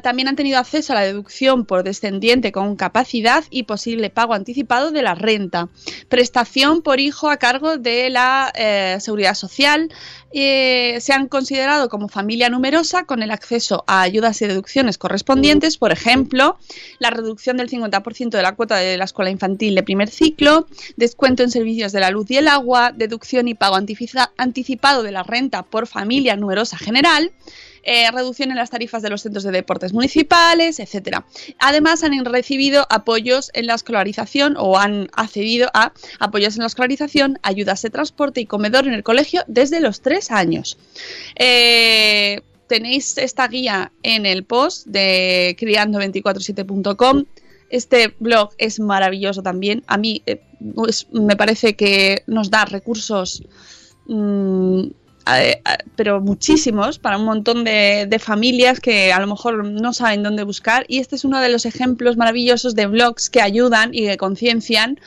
también han tenido acceso a la deducción por descendiente con capacidad y posible pago anticipado de la renta. Prestación por hijo a cargo de la eh, seguridad social. Eh, se han considerado como familia numerosa con el acceso a ayudas y deducciones correspondientes, por ejemplo, la reducción del 50% de la cuota de la escuela infantil de primer ciclo, descuento en servicios de la luz y el agua, deducción y pago anticipado de la renta por familia numerosa general, eh, reducción en las tarifas de los centros de deportes municipales, etcétera. Además, han recibido apoyos en la escolarización o han accedido a apoyos en la escolarización, ayudas de transporte y comedor en el colegio desde los tres años. Eh, tenéis esta guía en el post de criando247.com. Este blog es maravilloso también. A mí eh, me parece que nos da recursos mm, pero muchísimos para un montón de, familias que a lo mejor no saben dónde buscar y este es uno de los ejemplos maravillosos de blogs que ayudan y que conciencian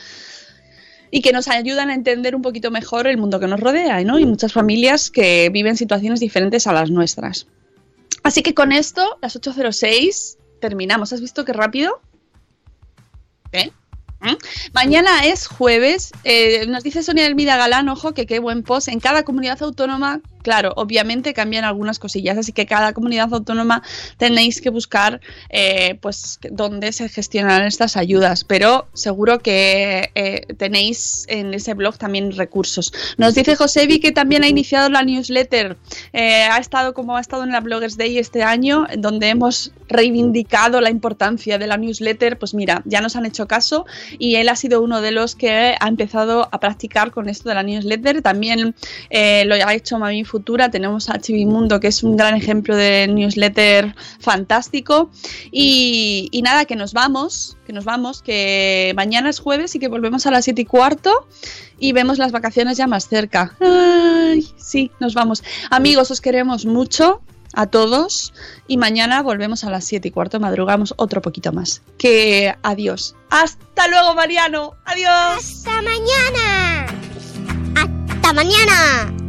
y que nos ayudan a entender un poquito mejor el mundo que nos rodea ¿no? y muchas familias que viven situaciones diferentes a las nuestras. Así que con esto, las 8.06, terminamos. ¿Has visto qué rápido? ¿Eh? ¿Mm? Mañana es jueves. eh, nos dice Sonia Elmida Galán, ojo, que qué buen post. En cada comunidad autónoma, claro, obviamente cambian algunas cosillas, así que cada comunidad autónoma tenéis que buscar eh, pues dónde se gestionan estas ayudas. Pero seguro que eh, tenéis en ese blog también recursos. Nos dice Josevi que también ha iniciado la newsletter. Eh, ha estado como ha estado en la Bloggers Day este año, donde hemos reivindicado la importancia de la newsletter. Pues mira, ya nos han hecho caso y él ha sido uno de los que ha empezado a practicar con esto de la newsletter. También lo ha hecho Mami Futuro Tenemos a Chivimundo, que es un gran ejemplo de newsletter fantástico. Y, y nada, que nos vamos, que nos vamos, que mañana es jueves y que volvemos a las 7 y cuarto y vemos las vacaciones ya más cerca. Ay, sí, nos vamos. Amigos, os queremos mucho a todos y mañana volvemos a las 7 y cuarto, madrugamos otro poquito más. Que adiós. Hasta luego, Mariano. Adiós. ¡Hasta mañana! ¡Hasta mañana!